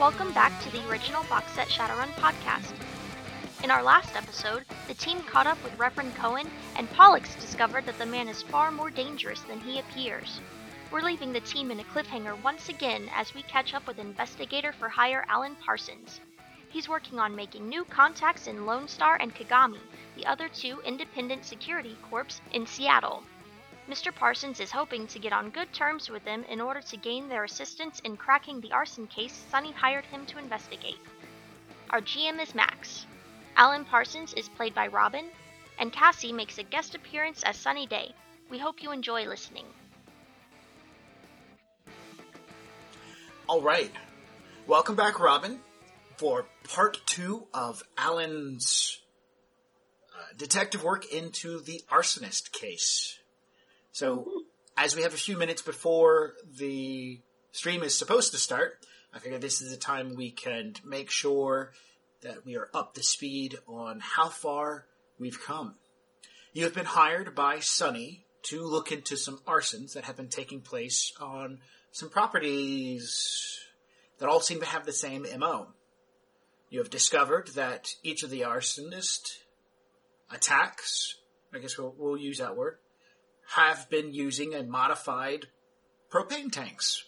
Welcome back to the original box set Shadowrun podcast. In our last episode, the team caught up with Reverend Cohen, and Pollux discovered that the man is far more dangerous than he appears. We're leaving the team in a cliffhanger once again as we catch up with investigator for hire Alan Parsons. He's working on making new contacts in Lone Star and Kagami, the other two independent security corps in Seattle. Mr. Parsons is hoping to get on good terms with them in order to gain their assistance in cracking the arson case Sunny hired him to investigate. Our GM is Max. Alan Parsons is played by Robin, and Cassie makes a guest appearance as Sunny Day. We hope you enjoy listening. All right. Welcome back, Robin, for part two of Alan's uh, detective work into the arsonist case. So, as we have a few minutes before the stream is supposed to start, I figure this is the time we can make sure that we are up to speed on how far we've come. You have been hired by Sunny to look into some arsons that have been taking place on some properties that all seem to have the same MO. You have discovered that each of the arsonist attacks, I guess we'll, we'll use that word, have been using a modified propane tanks.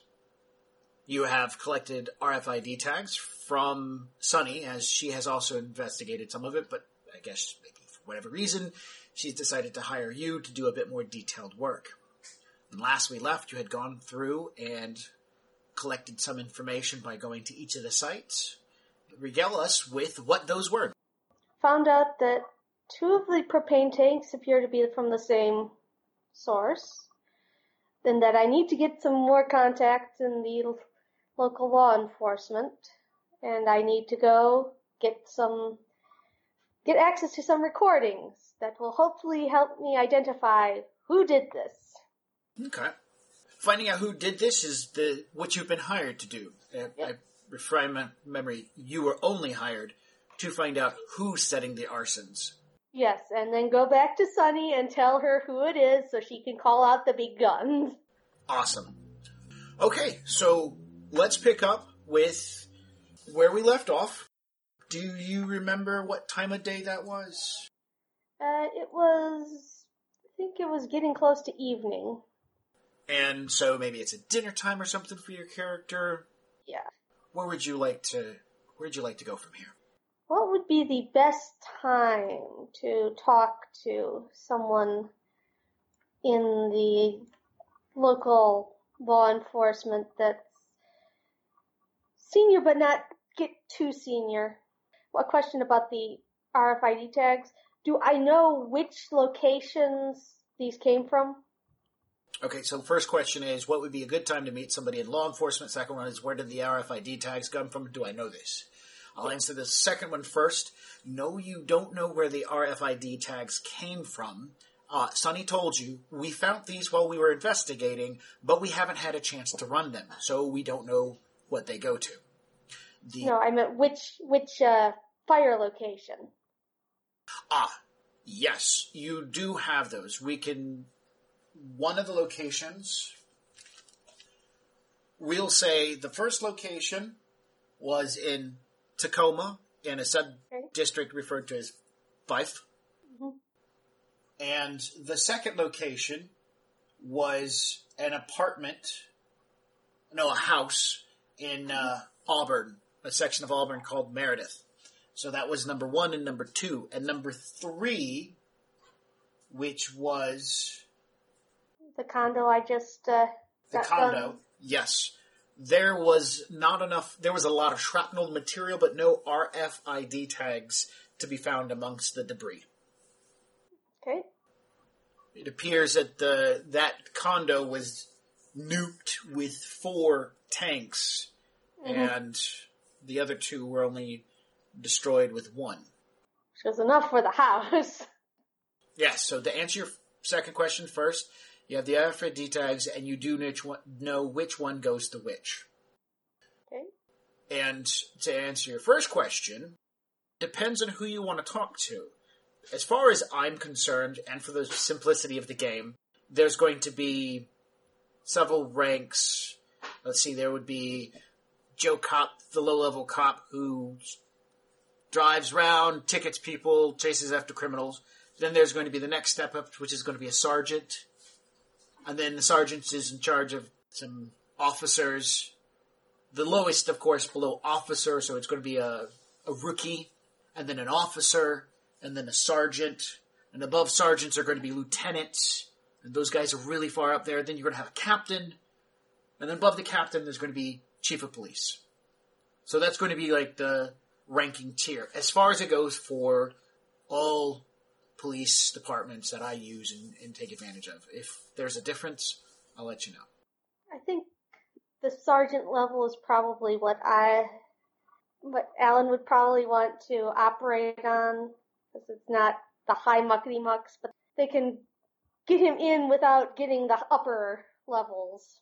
You have collected RFID tags from Sunny, as she has also investigated some of it, but I guess maybe for whatever reason, she's decided to hire you to do a bit more detailed work. And last we left, you had gone through and collected some information by going to each of the sites. Regale us with what those were. Found out that two of the propane tanks appear to be from the same source. Then that I need to get some more contacts in the local law enforcement. And I need to go get some, get access to some recordings that will hopefully help me identify who did this. Okay. Finding out who did this is the what you've been hired to do. Yep. I refrain my memory. You were only hired to find out who's setting the arsons. Yes, and then go back to Sunny and tell her who it is so she can call out the big guns. Awesome. Okay, so let's pick up with where we left off. Do you remember what time of day that was? Uh, it was, I think it was getting close to evening. And so maybe it's a dinner time or something for your character. Yeah. Where would you like to? Where'd you like to go from here? What would be the best time to talk to someone in the local law enforcement that's senior but not get too senior? A question about the RFID tags. Do I know which locations these came from? Okay, so first question is, what would be a good time to meet somebody in law enforcement? Second one is, where did the RFID tags come from? Do I know this? I'll answer the second one first. No, you don't know where the RFID tags came from. Uh, Sunny told you, we found these while we were investigating, but we haven't had a chance to run them, so we don't know what they go to. The, No, I meant which which uh, fire location. Ah, yes, you do have those. We can. One of the locations. We'll say the first location was in Tacoma, in a sub district referred to as Fife. Mhm. And the second location was an apartment, no, a house in uh, Auburn, a section of Auburn called Meredith. So that was number one and number two. And number three, which was The condo I just uh, the condo, done. yes. There was not enough, there was a lot of shrapnel material, but no RFID tags to be found amongst the debris. Okay. It appears that the, that condo was nuked with four tanks, mm-hmm. and the other two were only destroyed with one. Which was enough for the house. Yes, so to answer your second question first, you have the RFID tags, and you do know which one goes to which. Okay. And to answer your first question, depends on who you want to talk to. As far as I'm concerned, and for the simplicity of the game, there's going to be several ranks. Let's see, there would be Joe Cop, the low level cop who drives around, tickets people, chases after criminals. Then there's going to be the next step up, which is going to be a sergeant. And then the sergeant is in charge of some officers. The lowest, of course, below officer, so it's going to be a, a rookie, and then an officer, and then a sergeant. And above sergeants are going to be lieutenants, and those guys are really far up there. Then you're going to have a captain, and then above the captain, there's going to be chief of police. So that's going to be like the ranking tier as far as it goes for all police departments that I use and, and take advantage of. If there's a difference, I'll let you know. I think the sergeant level is probably what I, what Alan would probably want to operate on, because it's not the high muckety mucks, but they can get him in without getting the upper levels.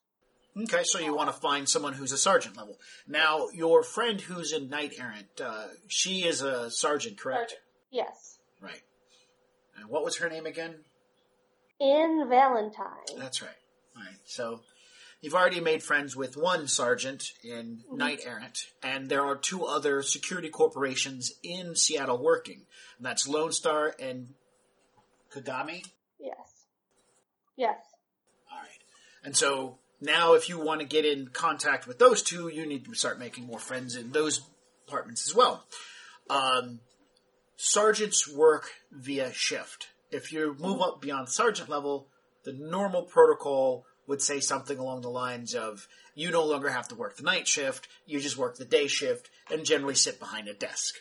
Okay, so you want to find someone who's a sergeant level. Now, your friend who's in Knight Errant, uh, she is a sergeant, correct? Sergeant. Yes. Right. And what was her name again? In Valentine. That's right. All right. So you've already made friends with one sergeant in Knight Errant, and there are two other security corporations in Seattle working. And that's Lone Star and Kagami. Yes. Yes. All right. And so now, if you want to get in contact with those two, you need to start making more friends in those departments as well. Um, sergeants work via shift. If you move up beyond sergeant level, the normal protocol would say something along the lines of you no longer have to work the night shift, you just work the day shift and generally sit behind a desk.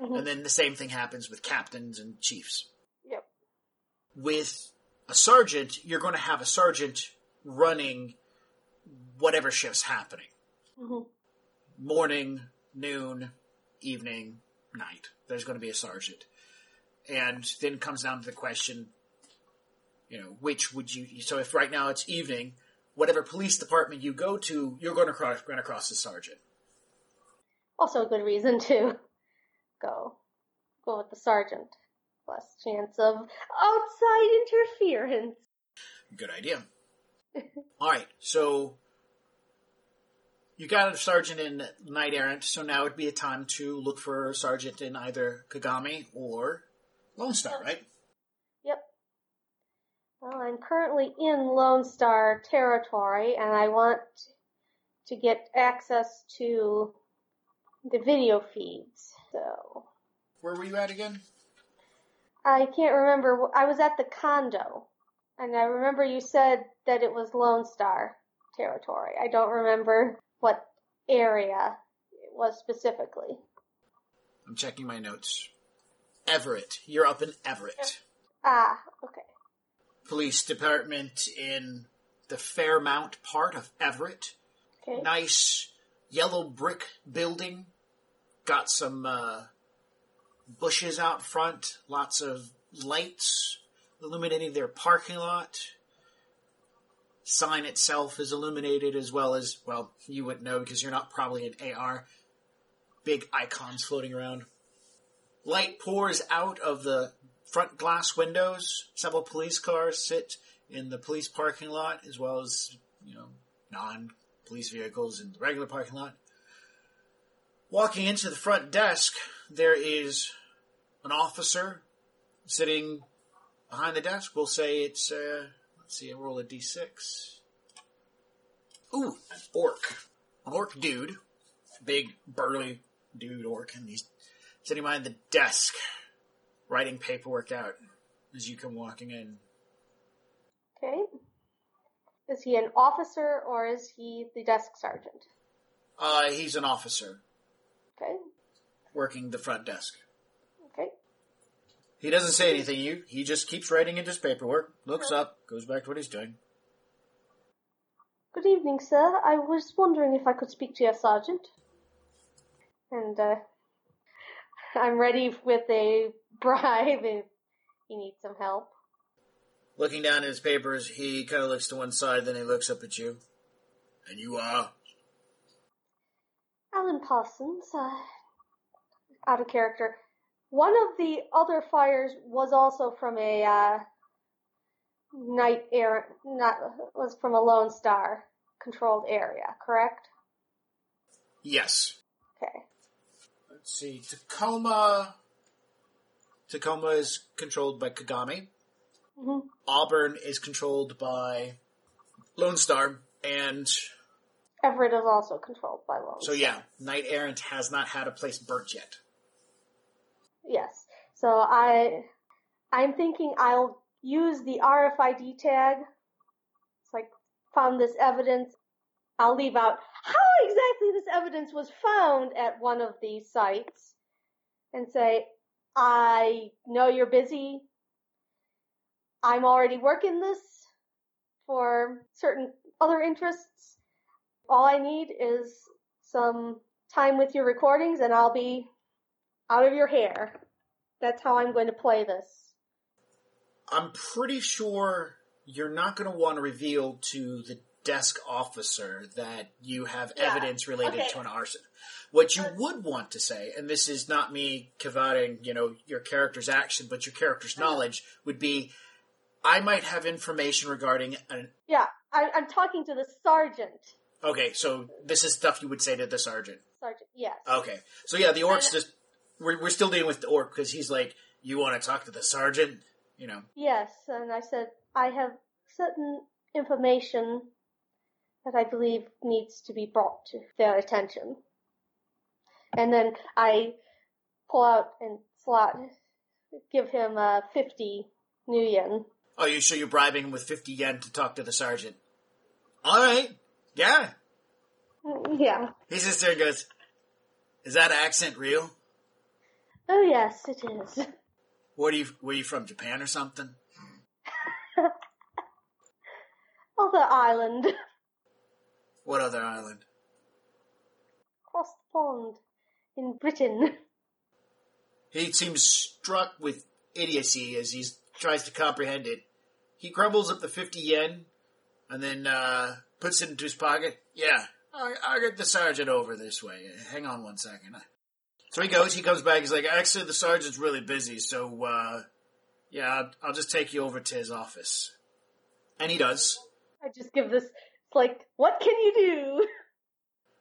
And then the same thing happens with captains and chiefs. Yep. With a sergeant, you're going to have a sergeant running whatever shift's happening. Mhm. Morning, noon, evening, night. There's going to be a sergeant. And then comes down to the question, you know, which would you, so if right now it's evening, whatever police department you go to, you're going to cross, run across a sergeant. Also a good reason to go. Go with the sergeant. Less chance of outside interference. Good idea. All right, so you got a sergeant in Knight Errant, so now would be a time to look for a sergeant in either Kagami or Lone Star, right? Yep. Well, I'm currently in Lone Star territory and I want to get access to the video feeds. So, Where were you at again? I can't remember. I was at the condo and I remember you said that it was Lone Star territory. I don't remember what area it was specifically. I'm checking my notes. Everett. You're up in Everett. Ah, okay. Police department in the Fairmount part of Everett. Okay. Nice yellow brick building. Got some uh, bushes out front. Lots of lights illuminating their parking lot. Sign itself is illuminated as well as, well, you wouldn't know because you're not probably an AR. Big icons floating around. Light pours out of the front glass windows. Several police cars sit in the police parking lot as well as, you know, non police vehicles in the regular parking lot. Walking into the front desk, there is an officer sitting behind the desk. We'll say it's, uh, see, I roll a d6. Ooh, an orc. An orc dude. Big, burly dude orc, and he's sitting behind the desk, writing paperwork out as you come walking in. Okay. Is he an officer or is he the desk sergeant? Uh, he's an officer Okay. working the front desk. He doesn't say anything. You he just keeps writing into his paperwork, looks up, goes back to what he's doing. Good evening, sir. I was wondering if I could speak to your sergeant. And, uh, I'm ready with a bribe if he needs some help. Looking down at his papers, he kind of looks to one side, then he looks up at you. And you are? Alan Parsons, uh, out of character. One of the other fires was also from a, uh, night air, not, was from a Lone Star controlled area, correct? Yes. Okay. Let's see. Tacoma. Tacoma is controlled by Kagami. hmm Auburn is controlled by Lone Star, and Everett is also controlled by Lone. Star. So yeah, Knight Errant has not had a place burnt yet. Yes. So I, I'm thinking I'll use the RFID tag. It's like found this evidence. I'll leave out how exactly this evidence was found at one of these sites and say, I know you're busy. I'm already working this for certain other interests. All I need is some time with your recordings and I'll be out of your hair. That's how I'm going to play this. I'm pretty sure you're not going to want to reveal to the desk officer that you have Yeah, evidence related okay. to an arson. What you uh, would want to say, and this is not me cavatting, you know, your character's action, but your character's uh-huh. knowledge would be, I might have information regarding an. Yeah, I, I'm talking to the sergeant. Okay, so this is stuff you would say to the sergeant. Sergeant, yes. Okay, so yeah, the orc's And- just we're we're still dealing with the orc because he's like, you want to talk to the sergeant, you know? Yes, and I said, I have certain information that I believe needs to be brought to their attention. And then I pull out and slot, give him uh, 50 new yen. Oh, you so you're bribing him with fifty yen to talk to the sergeant? All right, yeah. Yeah. He sits there and goes, "Is that accent real? Oh yes, it is. What are you? Were you from Japan or something? Other island. What other island? Across the pond. In Britain. He seems struck with idiocy as he tries to comprehend it. He crumbles up the fifty yen and then uh, puts it into his pocket. Yeah, I'll, I'll get the sergeant over this way. Hang on one second. So he goes. He comes back. He's like, actually, the sergeant's really busy, so uh, yeah, I'll, I'll just take you over to his office. And he does. I just give this, it's like, what can you do?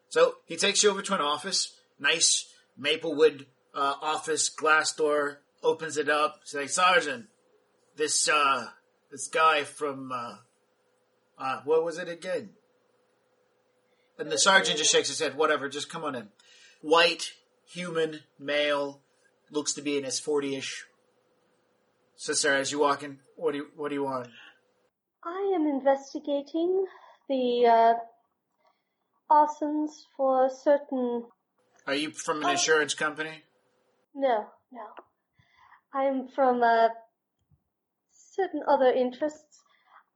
So he takes you over to an office, nice maplewood uh, office, glass door. Opens it up. Say, Sergeant, this uh, this guy from uh, uh, what was it again? And the sergeant just shakes his head. Whatever, just come on in. White, human, male, looks to be in his forty-ish. So, sir, as you walk in, what do you what do you want? I am investigating the uh, arsons for certain. Are you from an Oh. insurance company? No, no. I'm from uh, certain other interests.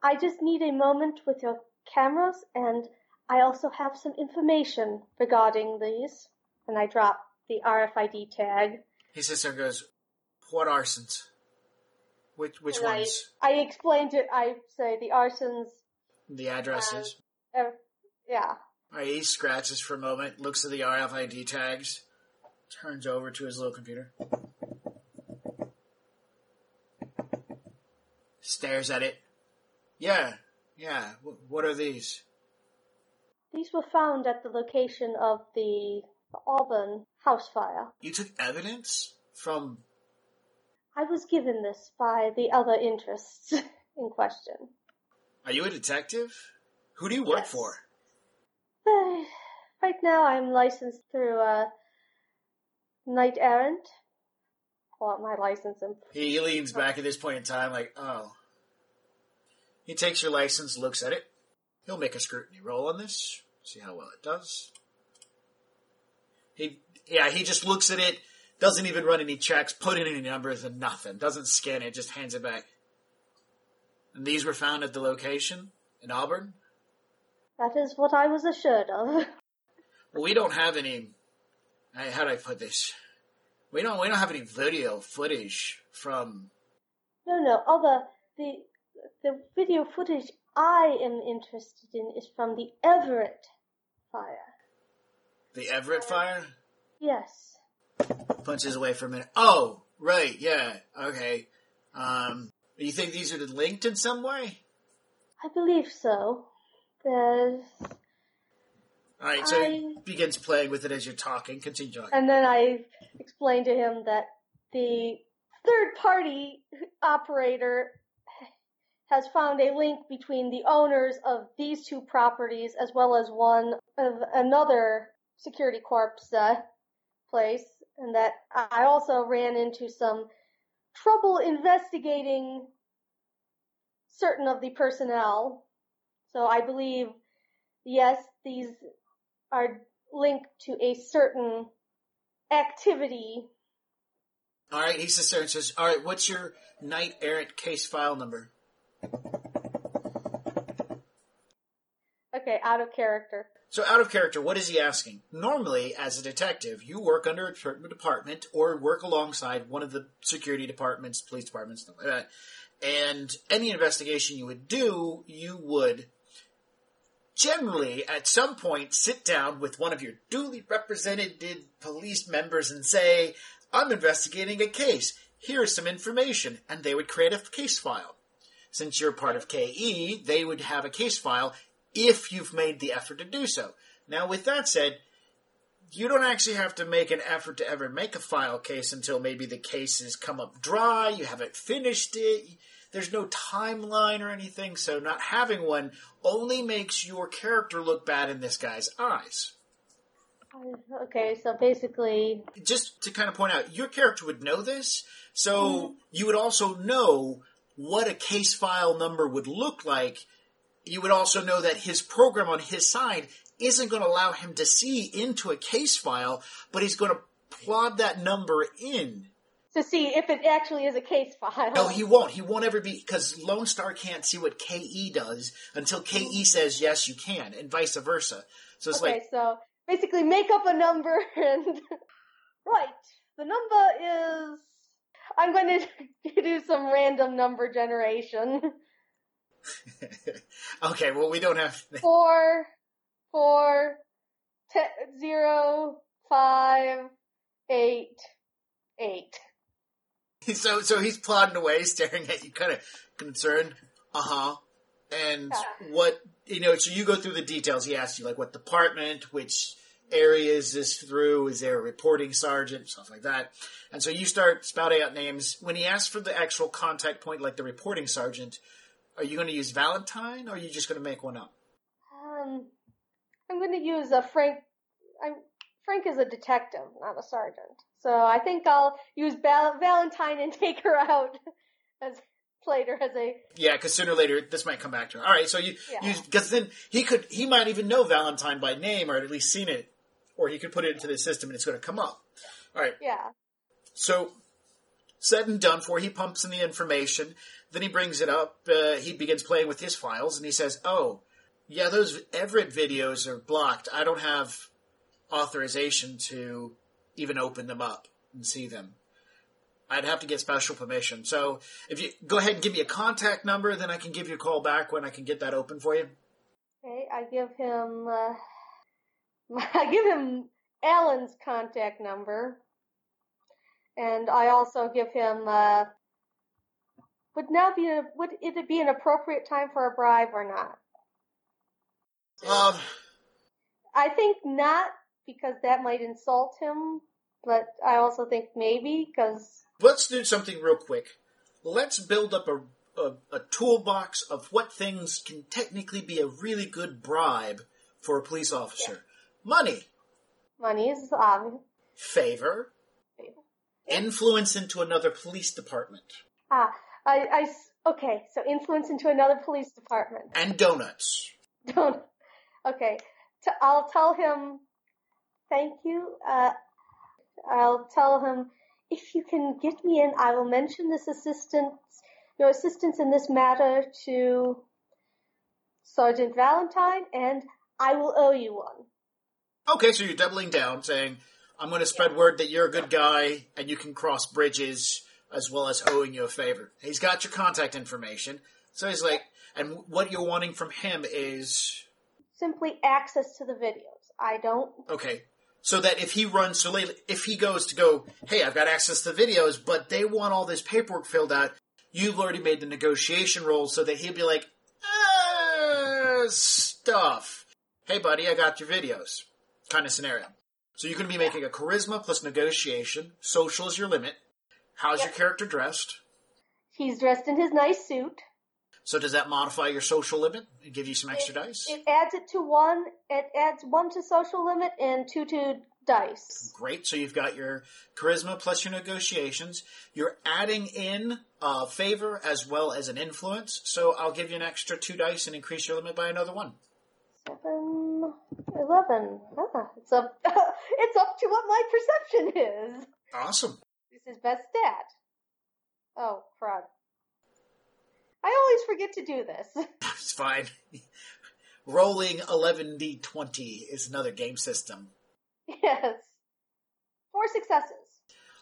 I just need a moment with your cameras, and I also have some information regarding these. And I drop the RFID tag. He sits there and goes, "What arsons? Which which and I, ones? I explained it. I say the arsons. The addresses." Uh, yeah. Alright, he scratches for a moment, looks at the RFID tags, turns over to his little computer, stares at it. Yeah, yeah. wh- What are these? These were found at the location of the Auburn house fire. You took evidence from. I was given this by the other interests in question. Are you a detective? Who do you work Yes. for? Uh, right now I'm licensed through uh, Knight Errant. Pull out my license and He leans back at this point in time, like, oh. He takes your license, looks at it. He'll make a scrutiny roll on this, see how well it does. He, yeah, he just looks at it, doesn't even run any checks, put in any numbers and nothing, doesn't scan it, just hands it back. And these were found at the location in Auburn? that is what I was assured of. Well, we don't have any. How do I put this? We don't. We don't have any video footage from. no, no, other the the video footage I am interested in is from the Everett fire. The Everett fire. Yes. punches away for a minute. Oh, right, yeah, okay. Um, you think these are linked in some way? I believe so. There's All right, so I- he begins playing with it as you're talking. Continue talking. And then I explained to him that the third party operator has found a link between the owners of these two properties as well as one of another security corps uh, place, and that I also ran into some trouble investigating certain of the personnel. So I believe, yes, these are linked to a certain activity. All right, he sits there and says, "All right, what's your knight errant case file number?" Okay, out of character. So, out of character, what is he asking? Normally, as a detective, you work under a certain department or work alongside one of the security departments, police departments, like that. And any investigation you would do, you would generally, at some point, sit down with one of your duly represented police members and say, I'm investigating a case. Here's some information. And they would create a case file. Since you're part of KE, they would have a case file if you've made the effort to do so. Now, with that said, you don't actually have to make an effort to ever make a file case until maybe the case has come up dry, you haven't finished it, there's no timeline or anything, so not having one only makes your character look bad in this guy's eyes. Okay, so basically, Just to kind of point out, your character would know this, so mm-hmm. you would also know what a case file number would look like. You would also know that his program on his side isn't going to allow him to see into a case file, but he's going to plod that number in. to see if it actually is a case file. No, he won't. He won't ever be because Lone Star can't see what KE does until KE mm-hmm. says yes, you can, and vice versa. So it's okay, like so basically make up a number and right. The number is I'm going to do some random number generation. okay, well we don't have. Four, four, te- zero, five, eight, eight. So so he's plodding away, staring at you, kind of concerned. Uh huh. And Yeah. what you know? So you go through the details. He asks you like what department, which area is this through? Is there a reporting sergeant, stuff like that? And so you start spouting out names. When he asks for the actual contact point, like the reporting sergeant, are you going to use Valentine, or are you just going to make one up? Um, I'm going to use a Frank. I'm, Frank is a detective, not a sergeant. So I think I'll use Val- Valentine and take her out as later as a Yeah, because sooner or later this might come back to her. All right, so you Yeah. because then he could he might even know Valentine by name or at least seen it, or he could put it into the system and it's going to come up. All right, yeah. so said and done for. He pumps in the information, then he brings it up. Uh, he begins playing with his files and he says, "Oh, yeah, those Everett videos are blocked. I don't have authorization to even open them up and see them." I'd have to get special permission. So if you go ahead and give me a contact number, then I can give you a call back when I can get that open for you. Okay, I give him. Uh, I give him Alan's contact number, and I also give him. Uh, would now be a, would it be an appropriate time for a bribe or not? Um, I think not because that might insult him, but I also think maybe because let's do something real quick. Let's build up a, a, a toolbox of what things can technically be a really good bribe for a police officer. Money, money is obvious. favor, influence into another police department, Ah, I, I s- okay. So influence into another police department. and donuts. Don't. Okay. I'll tell him. Thank you. Uh, I'll tell him if you can get me in, I will mention this assistance, your assistance in this matter to Sergeant Valentine, and I will owe you one. Okay, so you're doubling down, saying, I'm going to spread word that you're a good guy and you can cross bridges as well as owing you a favor. He's got your contact information. So he's like, and what you're wanting from him is, Simply access to the videos. I don't. okay, so that if he runs, so lately, if he goes to go, hey, I've got access to the videos, but they want all this paperwork filled out, you've already made the negotiation roll so that he'll be like, uh, stuff. hey buddy, I got your videos kind of scenario. So you can be making a charisma plus negotiation. Social is your limit. How's your character dressed? He's dressed in his nice suit. So does that modify your social limit and give you some extra dice? It adds it to one. It adds one to social limit and two to dice. Great. So you've got your charisma plus your negotiations. You're adding in uh, favor as well as an influence. So I'll give you an extra two dice and increase your limit by another one. Seven, eleven. Ah, it's up. it's up to what my perception is. Awesome. This is best dad. Oh, fraud. I always forget to do this. It's fine. Rolling 11d20 is another game system. yes. Four successes.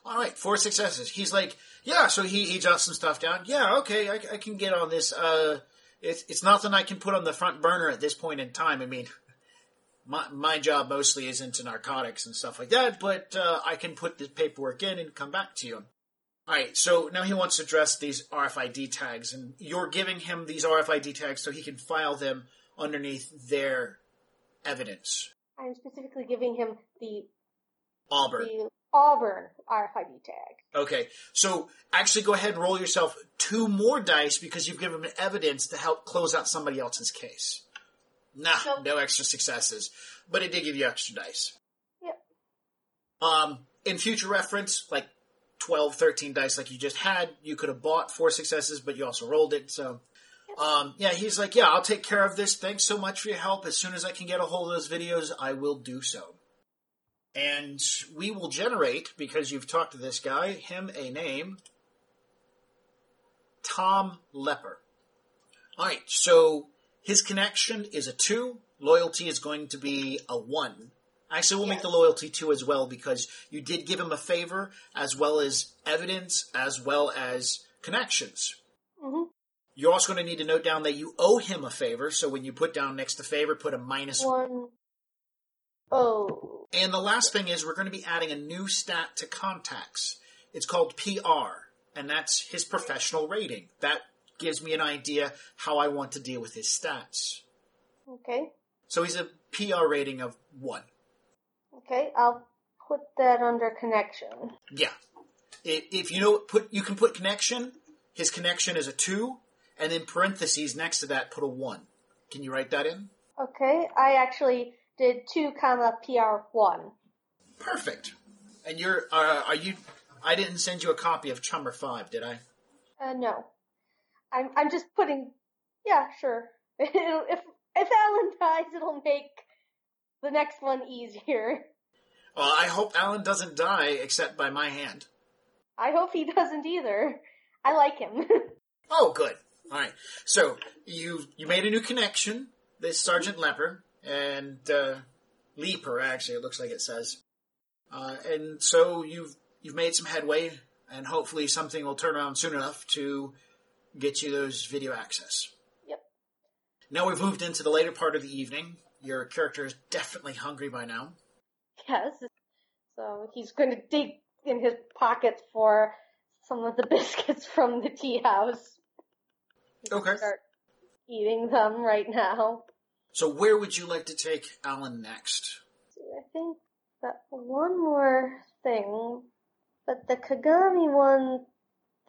All right, four successes. He's like, yeah. So he he jots some stuff down. Yeah, okay, I, I can get on this. Uh, it's it's nothing I can put on the front burner at this point in time. I mean, my my job mostly is into narcotics and stuff like that, but uh, I can put this paperwork in and come back to you. All right, so now he wants to address these RFID tags, and you're giving him these RFID tags so he can file them underneath their evidence. I'm specifically giving him the Auburn. the Auburn RFID tag. Okay, so actually go ahead and roll yourself two more dice because you've given him evidence to help close out somebody else's case. Nah, Nope. no extra successes, but it did give you extra dice. Yep. Um, in future reference, like 12, 13 dice like you just had, you could have bought four successes, but you also rolled it, so. Um, yeah, he's like, yeah, I'll take care of this. Thanks so much for your help. As soon as I can get a hold of those videos, I will do so. And we will generate, because you've talked to this guy, him a name. Tom Lepper. Alright, so his connection is a two, loyalty is going to be a one. Actually, we'll make the loyalty two as well because you did give him a favor as well as evidence as well as connections. hmm You're also going to need to note down that you owe him a favor, so when you put down next to favor, put a minus One. Oh. And the last thing is we're going to be adding a new stat to contacts. It's called PR, and that's his professional rating. That gives me an idea how I want to deal with his stats. Okay. So he's a PR rating of one. Okay. I'll put that under connection. Yeah. If, you know, put you can put connection. His connection is a two, and in parentheses next to that, put a one. Can you write that in? Okay. I actually did two comma PR one. Perfect. And you're uh, are you? I didn't send you a copy of Chummer Five, did I? Uh, no. I'm I'm just putting. Yeah, sure. If if Alan dies, it'll make the next one easier. Well, I hope Alan doesn't die except by my hand. I hope he doesn't either. I like him. Oh, good. All right. So you you made a new connection. This Sergeant Leper and uh, Leaper, actually, it looks like it says. Uh, and so you've you've made some headway, and hopefully something will turn around soon enough to get you those video access. Yep. Now we've moved into the later part of the evening. Your character is definitely hungry by now. yes. So he's going to dig in his pockets for some of the biscuits from the tea house. He can Okay. Start eating them right now. So where would you like to take Alan next? I think that one more thing, but the Kagami one,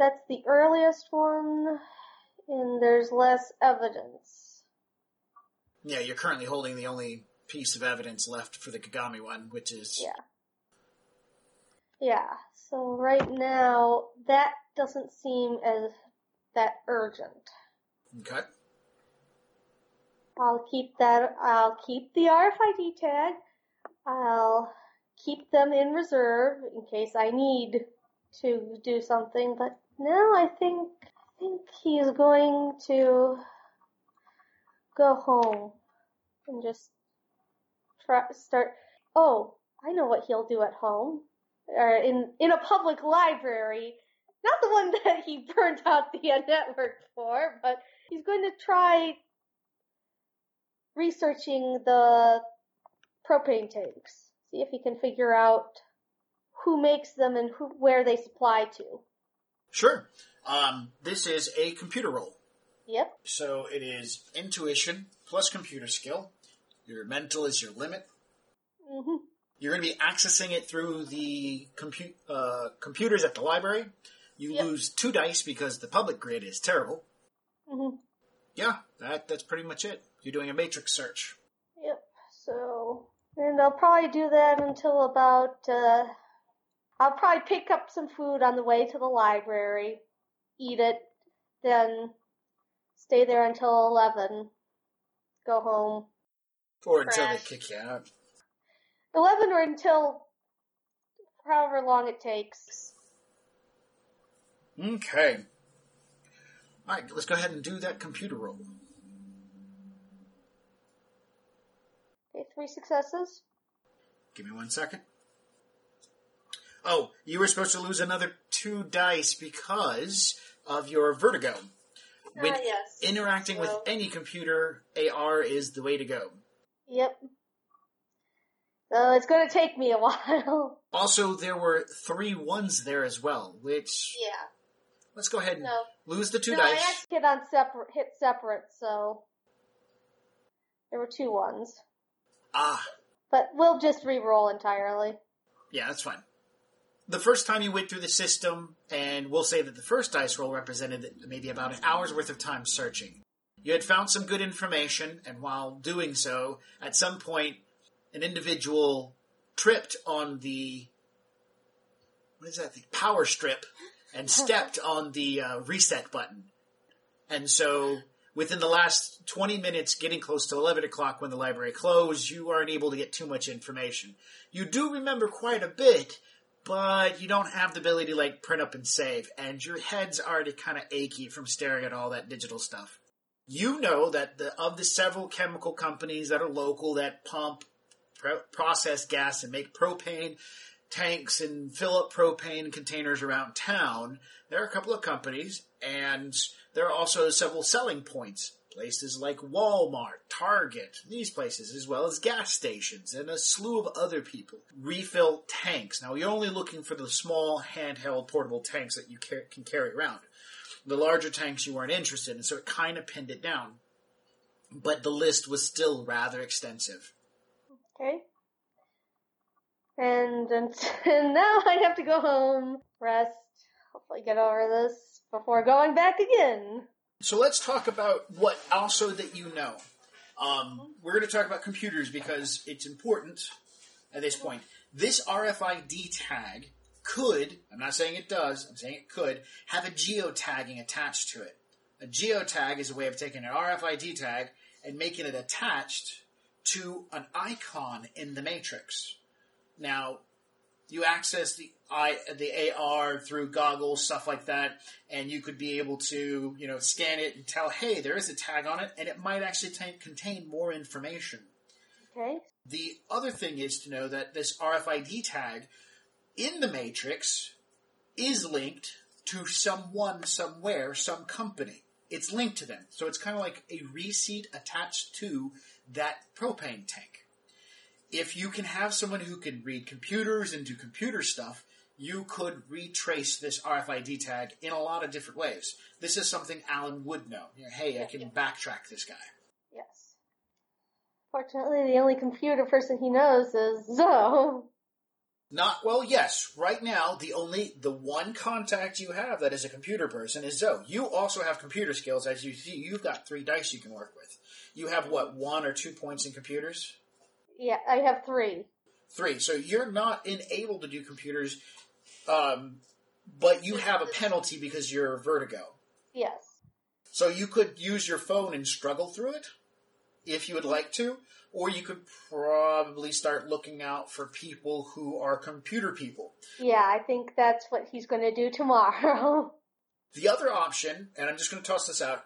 that's the earliest one, and there's less evidence. Yeah, you're currently holding the only piece of evidence left for the Kagami one, which is Yeah. Yeah, so right now, that doesn't seem as that urgent. okay. I'll keep that, I'll keep the RFID tag, I'll keep them in reserve in case I need to do something, but now I think, I think he is going to go home and just try, start, oh, I know what he'll do at home, or in, in a public library, not the one that he burned out the network for, but he's going to try researching the propane tanks. See if he can figure out who makes them and who, where they supply to. Sure. Um, this is a computer roll. Yep. So it is intuition plus computer skill. Your mental is your limit. hmm You're going to be accessing it through the compu- uh, computers at the library. You Yep. lose two dice because the public grid is terrible. hmm Yeah, that that's pretty much it. You're doing a matrix search. Yep. So, and I'll probably do that until about. Uh, I'll probably pick up some food on the way to the library, eat it, then stay there until eleven. Go home. Or until they kick you out. Eleven or until however long it takes. Okay. Alright, let's go ahead and do that computer roll. Okay, three successes. Give me one second. Oh, you were supposed to lose another two dice because of your vertigo. When Ah, yes. interacting with any computer, AR is the way to go. Yep. So it's going to take me a while. Also, there were three ones there as well, which Yeah. let's go ahead and No. lose the two no, I dice. actually hit on separate, hit separate, so there were two ones. Ah, But we'll just re-roll entirely. yeah, that's fine. The first time you went through the system, and we'll say that the first dice roll represented maybe about an hour's worth of time searching. You had found some good information, and while doing so, at some point, an individual tripped on the what is that? The power strip, and stepped on the uh, reset button. And so, within the last 20 minutes, getting close to 11 o'clock when the library closed, you aren't able to get too much information. You do remember quite a bit, but you don't have the ability to like print up and save, and your head's already kind of achy from staring at all that digital stuff. You know that the, of the several chemical companies that are local that pump, pro- process gas, and make propane tanks and fill up propane containers around town, there are a couple of companies, and there are also several selling points. Places like Walmart, Target, these places, as well as gas stations, and a slew of other people refill tanks. Now, you're only looking for the small handheld portable tanks that you can carry around. The larger tanks you weren't interested in, so it kind of pinned it down. But the list was still rather extensive. Okay. And, and, and now I have to go home, rest, hopefully get over this before going back again. So let's talk about what also that you know. Um, we're going to talk about computers because it's important at this point. This RFID tag could, I'm not saying it does, I'm saying it could, have a geotagging attached to it. A geotag is a way of taking an RFID tag and making it attached to an icon in the matrix. Now, you access the I, the AR through goggles, stuff like that, and you could be able to, you know, scan it and tell, hey, there is a tag on it, and it might actually t- contain more information. Okay. The other thing is to know that this RFID tag in the matrix is linked to someone, somewhere, some company. It's linked to them. So it's kind of like a receipt attached to that propane tank. If you can have someone who can read computers and do computer stuff, you could retrace this RFID tag in a lot of different ways. This is something Alan would know. You know, hey, I can backtrack this guy. Yes. Fortunately, the only computer person he knows is Zoe. Not well, yes. Right now, the only the one contact you have that is a computer person is Zoe. You also have computer skills, as you see. You've got three dice you can work with. You have what one or two points in computers? Yeah, I have three. Three. So you're not unable to do computers, um, but you have a penalty because you're vertigo. Yes. So you could use your phone and struggle through it if you would like to, or you could probably start looking out for people who are computer people. Yeah, I think that's what he's going to do tomorrow. The other option, and I'm just going to toss this out,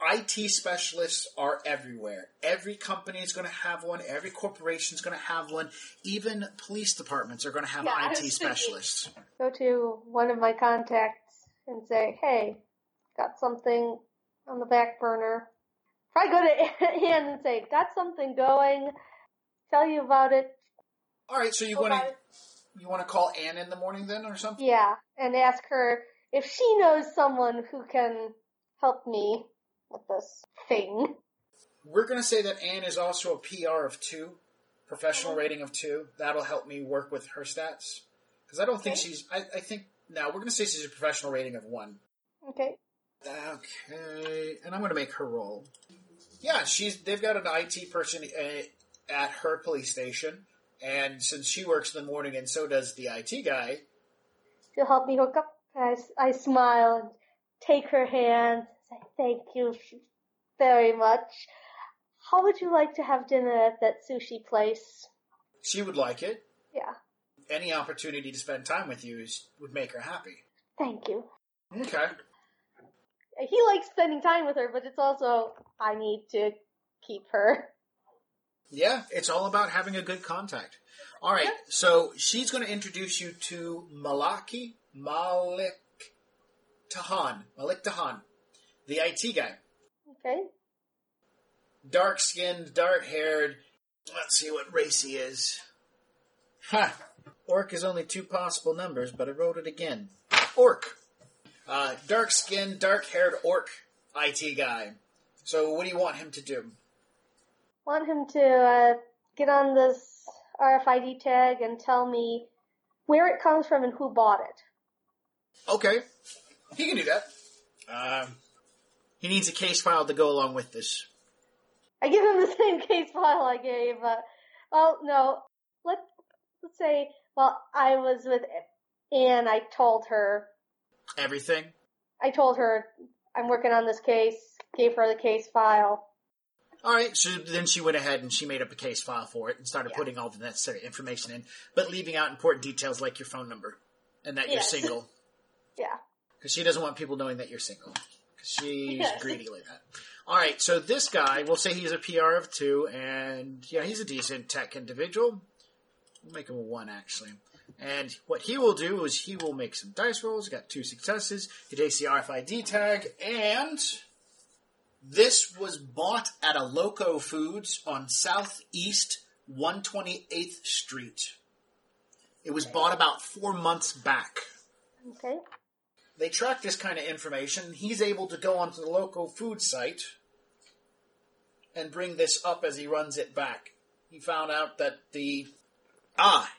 IT specialists are everywhere. Every company is going to have one. Every corporation is going to have one. Even police departments are going to have Yeah, IT specialists. go to one of my contacts and say, hey, got something on the back burner. Probably go to Ann and say, got something going. Tell you about it. All right, so you want to you want to call Anne in the morning then, or something? Yeah, and ask her if she knows someone who can help me with this thing. We're going to say that Anne is also a PR of two, professional rating of two. That'll help me work with her stats. Because I don't think she's. I, I think. Now, we're going to say she's a professional rating of one. Okay. Okay, and I'm going to make her roll. Yeah, she's. They've got an IT person uh, at her police station, and since she works in the morning, and so does the IT guy. She'll help me hook up. I, I smile and take her hand. Say thank you very much. How would you like to have dinner at that sushi place? She would like it. Yeah. Any opportunity to spend time with you is, would make her happy. Thank you. Okay. He likes spending time with her, but it's also I need to keep her. Yeah, it's all about having a good contact. All right, so she's going to introduce you to Malaki Malik Tahan. Malik Tahan, the IT guy. Okay. Dark skinned, dark haired. Let's see what race he is. Ha! Orc is only two possible numbers, but I wrote it again. Orc. Uh, dark skinned, dark haired orc IT guy. So, what do you want him to do? Want him to uh, get on this RFID tag and tell me where it comes from and who bought it. Okay, he can do that. Um, he needs a case file to go along with this. I give him the same case file I gave. Uh, well, no. Let let's say. Well, I was with Anne. I told her. Everything. I told her I'm working on this case. Gave her the case file. All right, so then she went ahead and she made up a case file for it and started Yeah. putting all the necessary information in, but leaving out important details like your phone number and that you're single. Yeah. Because she doesn't want people knowing that you're single. 'Cause she's greedy like that. All right, so this guy, we'll say he's a PR of two, and yeah, he's a decent tech individual. We'll make him a one, actually. And what he will do is he will make some dice rolls. He got two successes. He takes the RFID tag, and this was bought at a Loco Foods on Southeast 128th Street. It was bought about four months back Okay. They track this kind of information. He's able to go onto the local food site and bring this up as he runs it back. He found out that the ah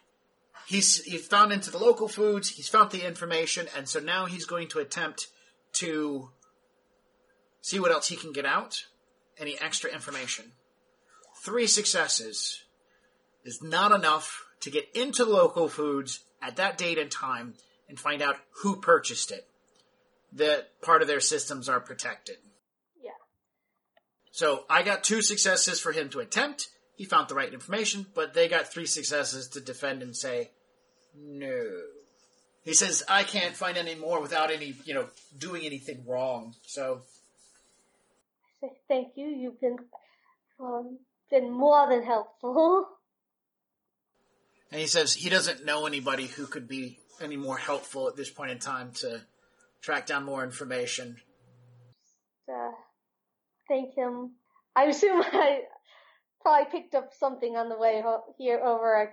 he's he found into the local foods. He's found the information, and so now he's going to attempt to see what else he can get out. Any extra information. Three successes is not enough to get into the local foods at that date and time and find out who purchased it. That part of their systems are protected. Yeah. So I got two successes for him to attempt. He found the right information, but they got three successes to defend and say, no. He says, I can't find any more without any, you know, doing anything wrong. So, I Say thank you. You've been um, been more than helpful. and he says he doesn't know anybody who could be any more helpful at this point in time to track down more information. Uh, thank him. I assume I probably picked up something on the way ho- here over. I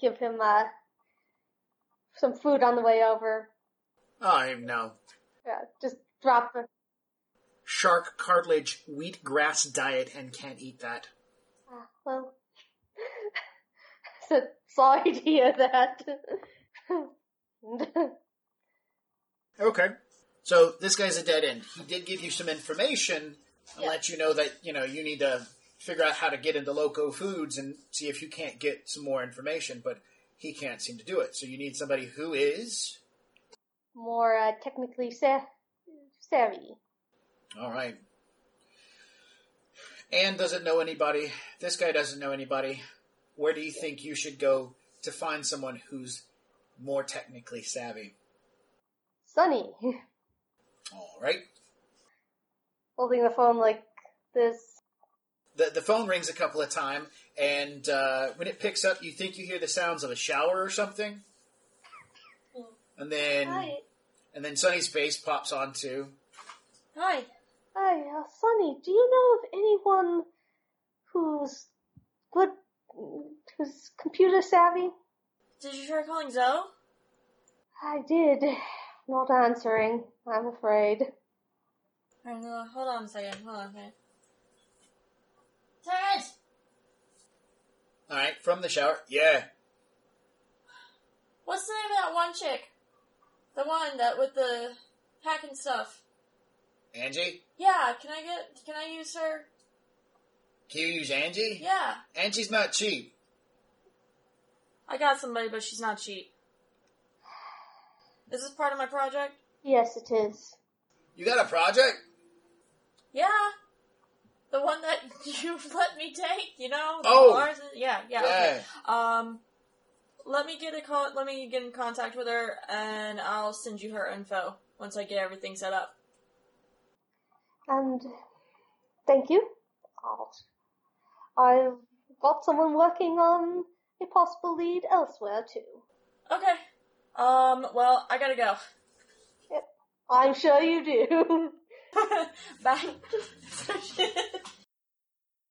give him uh, some food on the way over. I know. Yeah, just drop it. Shark cartilage wheatgrass diet and can't eat that. Ah, well, so sorry to hear that. Okay. So this guy's a dead end. He did give you some information and Yeah. let you know that, you know, you need to figure out how to get into Loco Foods and see if you can't get some more information, but he can't seem to do it. So you need somebody who is. More uh, technically sa- savvy. All right. Anne doesn't know anybody. This guy doesn't know anybody. Where do you think you should go to find someone who's more technically savvy? Sunny, All right. holding the phone like this. The, the phone rings a couple of times, and uh, when it picks up, you think you hear the sounds of a shower or something. And then, Hi, and then Sunny's face pops on too. Hi. hi, uh, Sunny. Do you know of anyone who's good, who's computer savvy? Did you try calling Zoe? I did. Not answering. I'm afraid. I'm gonna, hold on a second. Hold on a second. Terrence! Alright, from the shower. Yeah. What's the name of that one chick? The one that with the hacking stuff. Angie? Yeah, can I get, can I use her? Can you use Angie? Yeah. Angie's not cheap. I got somebody, but she's not cheap. Is this part of my project? Yes, it is. You got a project? Yeah. The one that you let me take, you know? The Oh. Mars- yeah, yeah. Yeah. Okay. Um, let me get a call. Let me get in contact with her, and I'll send you her info once I get everything set up. And thank you. I'll, I've got someone working on a possible lead elsewhere too. Okay. Um. Well, I gotta go. I'm sure you do. Bye.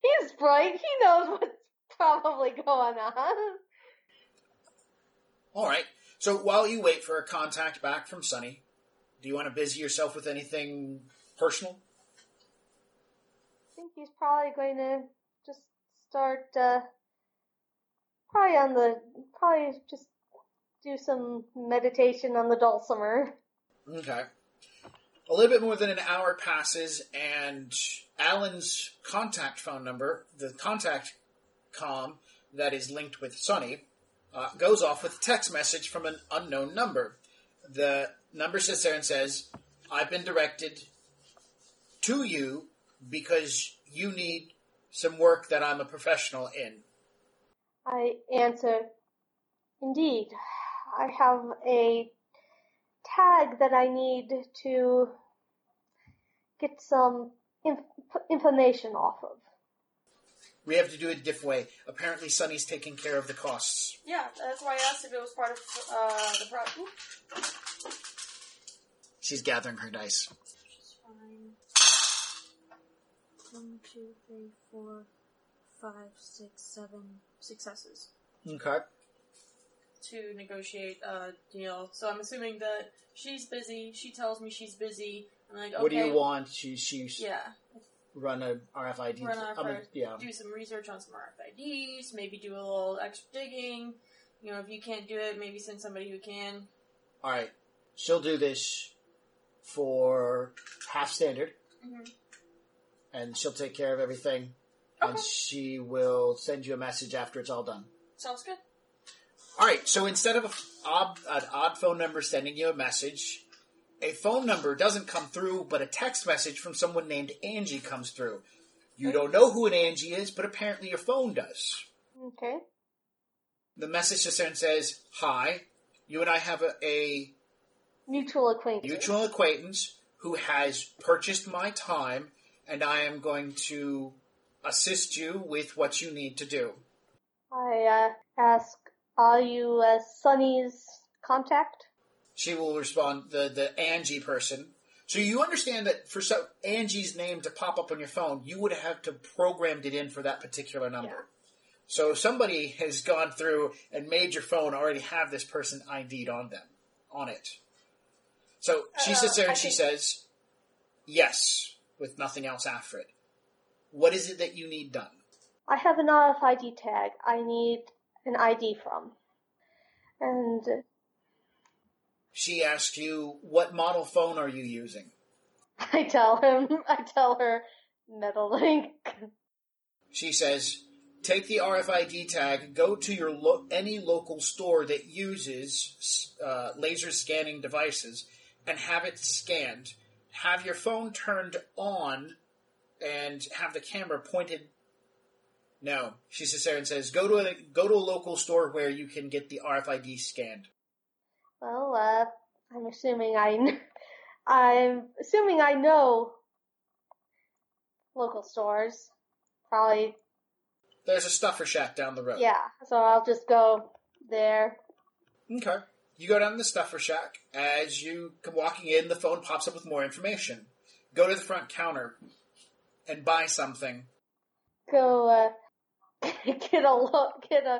He's bright. He knows what's probably going on. Alright. So while you wait for a contact back from Sunny, do you want to busy yourself with anything personal? I think he's probably going to just start, uh, probably on the, probably just do some meditation on the dulcimer. Okay. A little bit more than an hour passes, and Alan's contact phone number, the contact com that is linked with Sunny, uh, goes off with a text message from an unknown number. The number sits there and says, I've been directed to you because you need some work that I'm a professional in. I answer, indeed, I have a tag that I need to get some inf- information off of. We have to do it a different way. Apparently, Sunny's taking care of the costs. yeah, that's why I asked if it was part of uh the project. She's gathering her dice. She's fine. One, two, three, four, five, six, seven successes Okay. To negotiate a deal. So I'm assuming that she's busy. She tells me she's busy. I'm like, okay. What do you want? She she Yeah, run a RFID. Run I mean, RFID. yeah. do some research on some RFIDs. Maybe do a little extra digging. You know, if you can't do it, maybe send somebody who can. All right. She'll do this for half standard, Mhm. and she'll take care of everything. And she will send you a message after it's all done. Sounds good. All right. So instead of a odd, an odd phone number sending you a message, a phone number doesn't come through, but a text message from someone named Angie comes through. You don't know who an Angie is, but apparently your phone does. Okay. The message just then says, "Hi, you and I have a, a Mutual acquaintance. mutual acquaintance who has purchased my time, and I am going to assist you with what you need to do." I uh, ask, are you uh, Sunny's contact? She will respond, the the Angie person. So you understand that for so Angie's name to pop up on your phone, you would have to programmed it in for that particular number. So somebody has gone through and made your phone already have this person ID'd on them, on it. So she Uh, sits there I and she think- says, "Yes," with nothing else after it. What is it that you need done? I have an RFID tag I need an ID from. And She asks you, "What model phone are you using?" I tell him, I tell her, Metalink. She says, take the RFID tag, go to your lo- any local store that uses uh, laser scanning devices, and have it scanned. Have your phone turned on, and have the camera pointed. No, she sits there and says, go to a go to a local store where you can get the RFID scanned. Well, uh, I'm assuming I, I'm assuming I know local stores. Probably, There's a stuffer shack down the road. yeah. So I'll just go there. Okay. You go down to the stuffer shack. As you come walking in, the phone pops up with more information. Go to the front counter and buy something. Go, uh, get a lo- get a,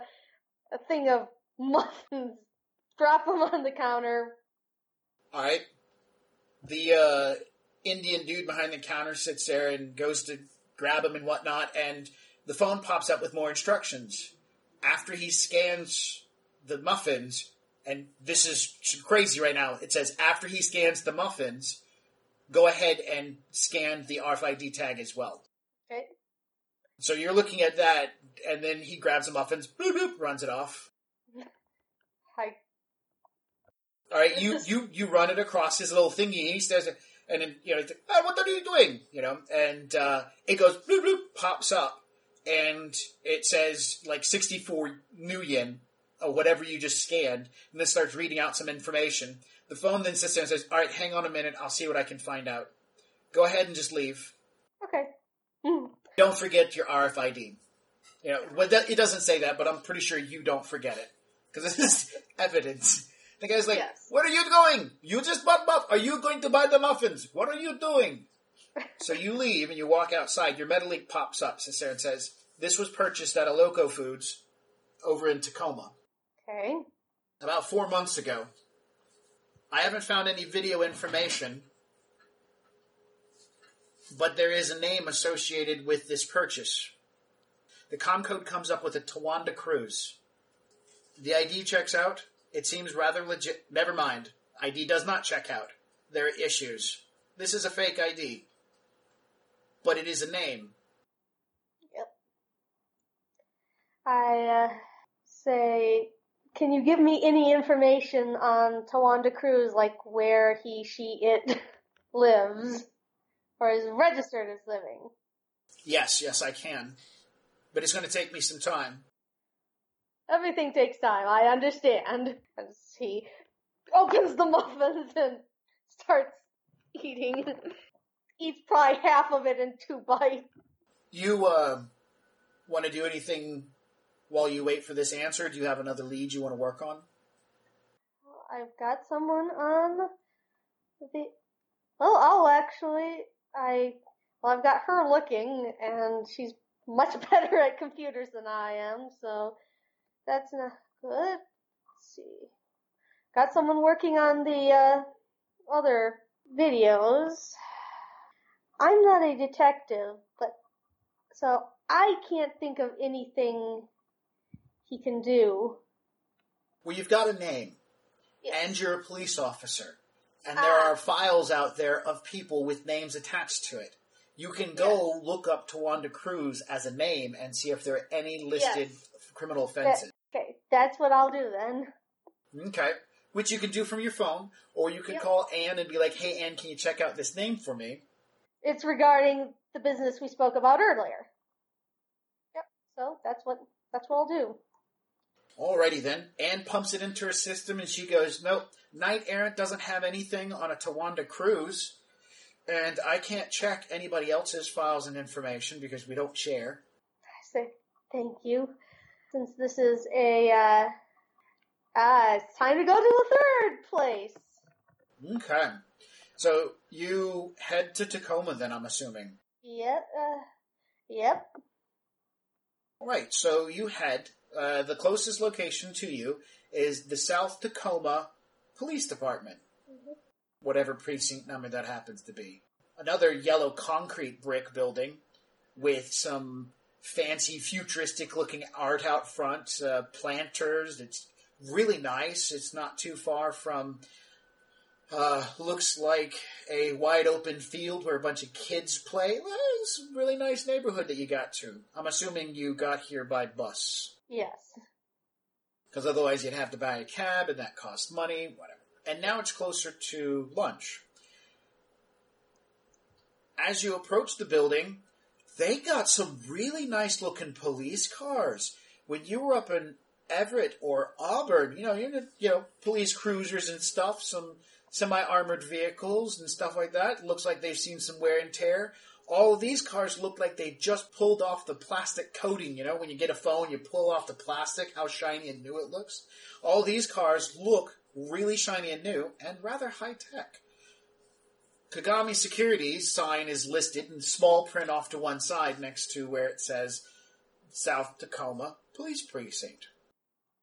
a thing of muffins. Drop them on the counter. All right. The uh, Indian dude behind the counter sits there and goes to grab him and whatnot, and the phone pops up with more instructions. After he scans the muffins, and this is crazy right now, it says after he scans the muffins, go ahead and scan the RFID tag as well. So you're looking at that, and then he grabs the muffins, boop, boop, runs it off. I All right, you, you, you run it across his little thingy, and he says, and then, you know, like, "Ah, what are you doing? You know, and, uh, it goes, bloop, bloop, pops up, and it says, like, 64 nuyen, or whatever you just scanned, and then starts reading out some information. The phone then sits there and says, alright, hang on a minute, I'll see what I can find out. Go ahead and just leave. okay. Hmm. Don't forget your RFID. You know, well, that, it doesn't say that, but I'm pretty sure you don't forget it. Because this is evidence. The guy's like, Yes. where are you going? You just bought muff. Are you going to buy the muffins? What are you doing? so you leave and you walk outside. Your Metalink pops up, sits there and says, this was purchased at a Loco Foods over in Tacoma Okay. about four months ago. I haven't found any video information, but there is a name associated with this purchase. The com code comes up with a Tawanda Cruz. The ID checks out. It seems rather legit. Never mind. ID does not check out. There are issues. This is a fake ID. But it is a name. Yep. I uh, say, can you give me any information on Tawanda Cruz, like where he, she, it lives, or is registered as living? Yes, yes, I can. But it's going to take me some time. Everything takes time, I understand. As he opens the muffins and starts eating. Eats probably half of it in two bites. You uh, want to do anything while you wait for this answer? Do you have another lead you want to work on? I've got someone on the. Well, I'll actually. I. Well, I've got her looking, and she's much better at computers than I am, so that's not good. Let's see. Got someone working on the uh, other videos. I'm not a detective, but so I can't think of anything he can do. Well, you've got a name, and you're a police officer, and there Ah. are files out there of people with names attached to it. You can go look up Tawanda Cruz as a name and see if there are any listed criminal offenses. Okay, that's what I'll do then. Okay. Which you can do from your phone, or you can Yep. call Anne and be like, hey, Anne, can you check out this name for me? It's regarding the business we spoke about earlier. Yep. So that's what that's what I'll do. Alrighty then. Anne pumps it into her system and she goes, Nope, Knight Errant doesn't have anything on a Tawanda Cruz. And I can't check anybody else's files and information because we don't share. I say thank you. Since this is a uh ah, it's time to go to the third place. Okay. So you head to Tacoma then, I'm assuming. Yep, uh yep. Alright, so you head. Uh, the closest location to you is the South Tacoma Police Department. Whatever precinct number that happens to be. Another yellow concrete brick building with some fancy futuristic looking art out front, uh, planters. It's really nice. It's not too far from, uh, looks like a wide open field where a bunch of kids play. Well, it's a really nice neighborhood that you got to. I'm assuming you got here by bus. Yes. Because otherwise you'd have to buy a cab and that costs money, whatever. And now it's closer to lunch. As you approach the building, they got some really nice looking police cars. When you were up in Everett or Auburn, you know, you you know, police cruisers and stuff, some semi-armored vehicles and stuff like that. Looks like they've seen some wear and tear. All of these cars look like they just pulled off the plastic coating, you know, when you get a phone, you pull off the plastic, how shiny and new it looks. All these cars look really shiny and new and rather high tech. Kagami Securities sign is listed in small print off to one side next to where it says South Tacoma Police Precinct.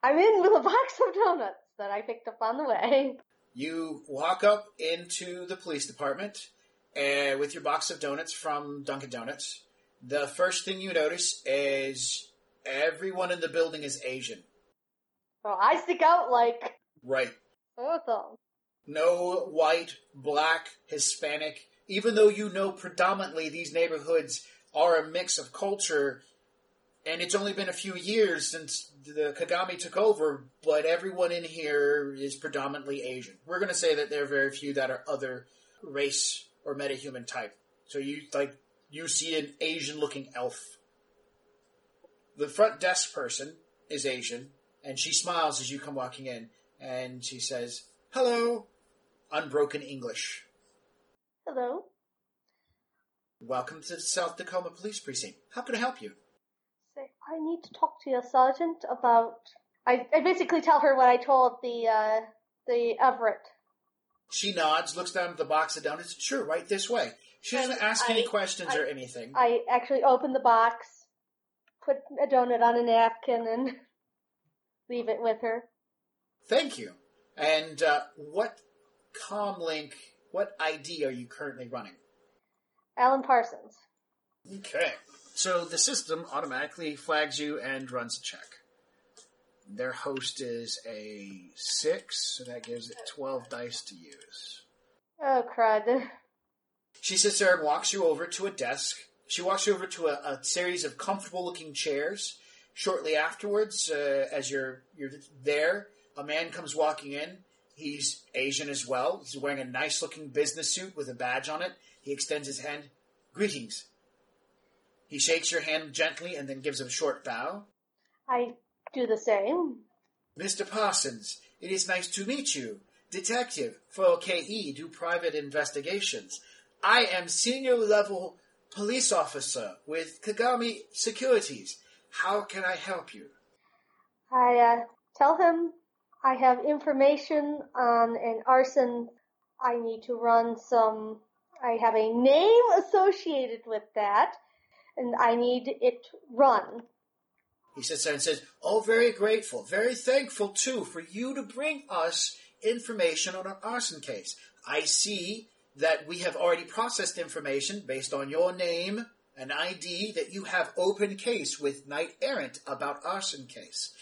I'm in with a box of donuts that I picked up on the way. You walk up into the police department uh, with your box of donuts from Dunkin' Donuts. The first thing you notice is everyone in the building is Asian. Well, I stick out like Right. them. No white, black, Hispanic. Even though you know predominantly these neighborhoods are a mix of culture, and it's only been a few years since the Kagami took over, but everyone in here is predominantly Asian. We're going to say that there are very few that are other race or metahuman type. So you like you see an Asian looking elf. The front desk person is Asian, and she smiles as you come walking in, and she says, "Hello." Unbroken English. Hello. Welcome to the South Tacoma Police Precinct. How can I help you? Say, I need to talk to your sergeant about. I, I basically tell her what I told the uh, the Everett. She nods, looks down at the box of donuts. Sure, right this way. She doesn't ask any questions I- or anything. I actually open the box, put a donut on a napkin, and leave it with her. Thank you. And uh, what comlink, what ID are you currently running? Alan Parsons. Okay. So the system automatically flags you and runs a check. Their host is a six, so that gives it 12 dice to use. Oh crud. She sits there and walks you over to a desk. She walks you over to a, a series of comfortable looking chairs. Shortly afterwards, uh, as you're you're there, a man comes walking in. He's Asian as well. He's wearing a nice looking business suit with a badge on it. He extends his hand. Greetings. He shakes your hand gently and then gives a short bow. I do the same. Mr. Parsons, it is nice to meet you. Detective for KE do private investigations. I am senior level police officer with Kagami Securities. How can I help you? I uh, tell him I have information on an arson. I need to run some. I have a name associated with that, and I need it run. He sits there and says, Oh, very grateful, very thankful too for you to bring us information on an arson case. I see that we have already processed information based on your name and ID that you have open case with Knight Errant about arson case.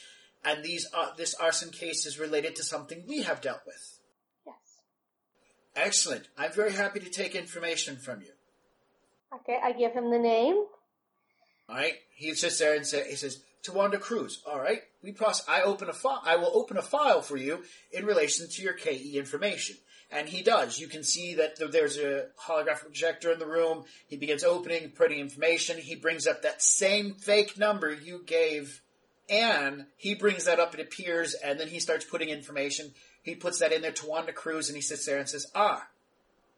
And these uh, this arson case is related to something we have dealt with. Yes. Excellent. I'm very happy to take information from you. Okay, I give him the name. All right. He sits there and say, he says, Tawanda Cruz. All right. We process. I open a file. I will open a file for you in relation to your KE information. And he does. You can see that there's a holographic projector in the room. He begins opening, putting information. He brings up that same fake number you gave Anne. He brings that up. It appears, and then he starts putting information. He puts that in there, Tawanda Cruz, and he sits there and says, "Ah,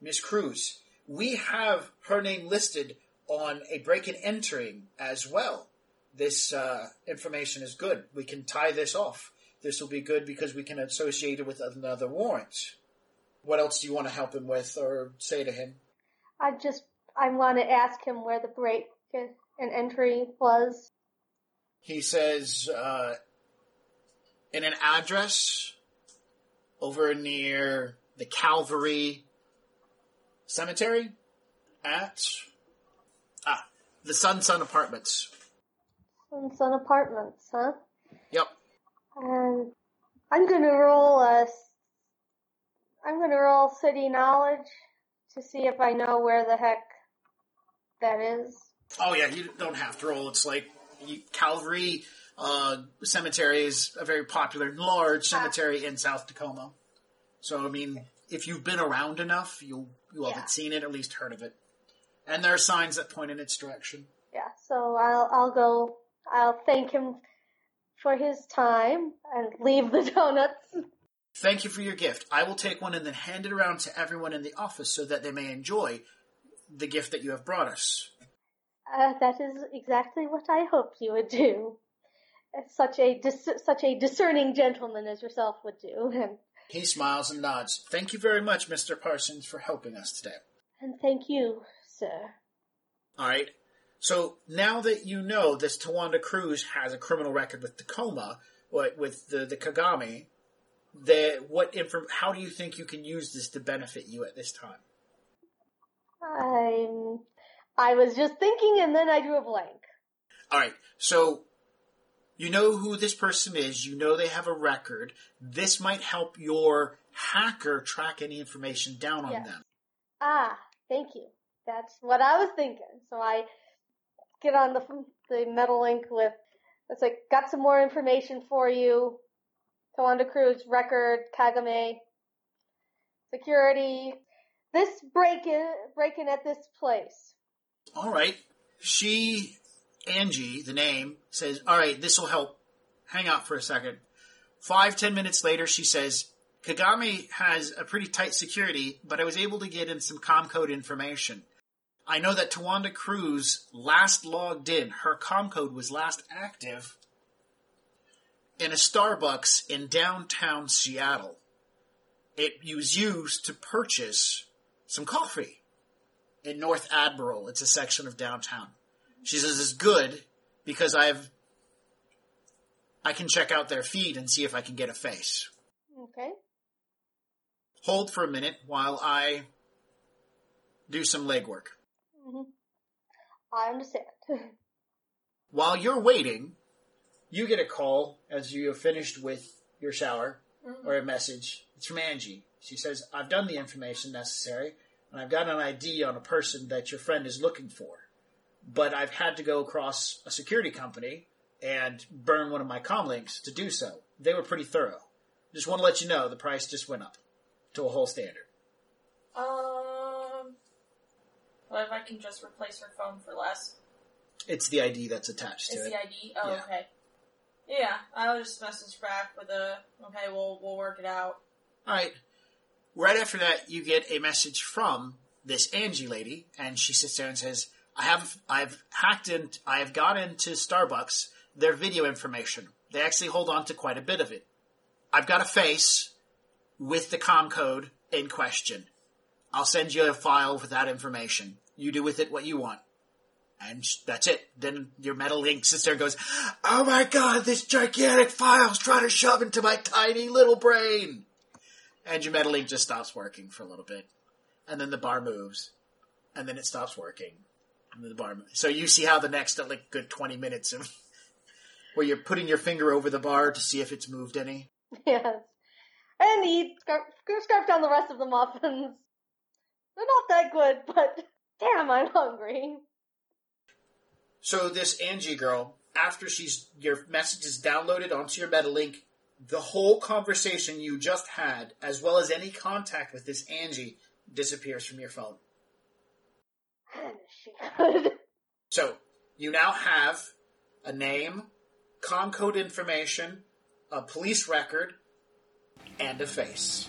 Miss Cruz, we have her name listed on a break and entering as well. This uh, information is good. We can tie this off. This will be good because we can associate it with another warrant. What else do you want to help him with or say to him? I just I want to ask him where the break and entry was. He says, uh, in an address over near the Calvary Cemetery at ah the Sun Sun Apartments. Sun Apartments, huh? Yep. And I'm gonna roll a. I'm gonna roll city knowledge to see if I know where the heck that is. Oh yeah, you don't have to roll. It's like you, Calvary uh, Cemetery is a very popular, large cemetery in South Tacoma. So I mean, if you've been around enough, you'll you'll Yeah. have seen it, at least heard of it. And there are signs that point in its direction. Yeah, so I'll I'll go. I'll thank him for his time and leave the donuts. Thank you for your gift. I will take one and then hand it around to everyone in the office so that they may enjoy the gift that you have brought us. Uh, that is exactly what I hoped you would do. Such a dis- such a discerning gentleman as yourself would do, He smiles and nods. Thank you very much, Mr. Parsons, for helping us today. and thank you, sir. All right. So now that you know this Tawanda Cruz has a criminal record with Tacoma, with the the Kagami, the what inform? How do you think you can use this to benefit you at this time? I'm I was just thinking and then I drew a blank. All right. So you know who this person is. You know they have a record. This might help your hacker track any information down on Yes. them. Ah, thank you. That's what I was thinking. So I get on the the Metalink with it's like got some more information for you. Tawanda Cruz record, Kagami, security. This break in break in at this place. All right. She, Angie, the name, says, All right, this will help. Hang out for a second. Five, ten minutes later, she says, Kagami has a pretty tight security, but I was able to get in some comcode information. I know that Tawanda Cruz last logged in, her comcode was last active in a Starbucks in downtown Seattle. It was used to purchase some coffee in North Admiral. It's a section of downtown. She says it's good because I've I can check out their feed and see if I can get a face. Okay. Hold for a minute while I do some legwork. Hmm I understand. While you're waiting, you get a call as you have finished with your shower or a message. It's from Angie. She says, I've done the information necessary and I've got an ID on a person that your friend is looking for. But I've had to go across a security company and burn one of my comlinks to do so. They were pretty thorough. Just want to let you know the price just went up to a whole standard. Um, what if I can just replace her phone for less? It's the ID that's attached to Is it. the ID? Oh, Yeah. okay. Yeah, I'll just message back with a okay. We'll we'll work it out. All right. Right after that, you get a message from this Angie lady, and she sits there and says, "I have, I've hacked in, I have got into Starbucks their video information. They actually hold on to quite a bit of it. I've got a face with the com code in question. I'll send you a file with that information. You do with it what you want." And that's it. Then your Metalink and goes, "Oh my god, this gigantic file's trying to shove into my tiny little brain." and your meddling just stops working for a little bit, and then the bar moves, and then it stops working, and the bar. Moves. So you see how the next like good twenty minutes of where you're putting your finger over the bar to see if it's moved any. yes. And eat, scarf, scarf down the rest of the muffins. They're not that good, but damn, I'm hungry. So this Angie girl, after she's your message is downloaded onto your MetaLink, the whole conversation you just had, as well as any contact with this Angie, disappears from your phone. she good. So you now have a name, com code information, a police record, and a face.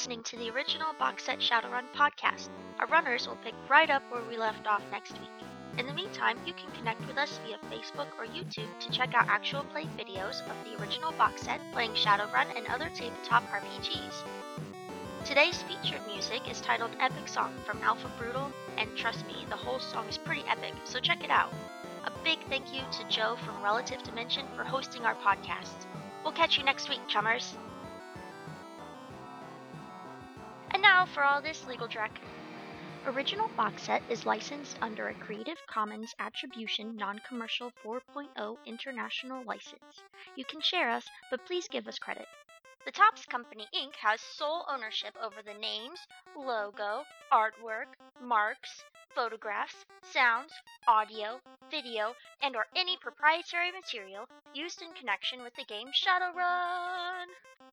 Listening to the original Box Set Shadowrun podcast. Our runners will pick right up where we left off next week. In the meantime, you can connect with us via Facebook or YouTube to check out actual play videos of the original box set playing Shadowrun and other tabletop RPGs. Today's featured music is titled Epic Song from Alpha Brutal, and trust me, the whole song is pretty epic, so check it out. A big thank you to Joe from Relative Dimension for hosting our podcast. We'll catch you next week, chummers. Now for all this legal dreck. Original Box Set is licensed under a Creative Commons Attribution Non-Commercial 4.0 International License. You can share us, but please give us credit. The Topps Company Inc. has sole ownership over the names, logo, artwork, marks, photographs, sounds, audio, video, and or any proprietary material used in connection with the game Shadowrun.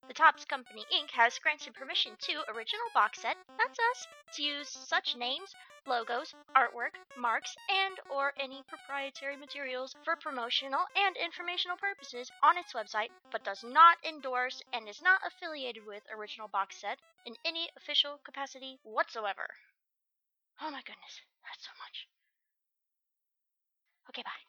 The Topps Company Inc. has granted permission to Original Box Set, that's us, to use such names, logos, artwork, marks, and or any proprietary materials for promotional and informational purposes on its website, but does not endorse and is not affiliated with Original Box Set in any official capacity whatsoever. Oh my goodness, that's so much. Okay, bye.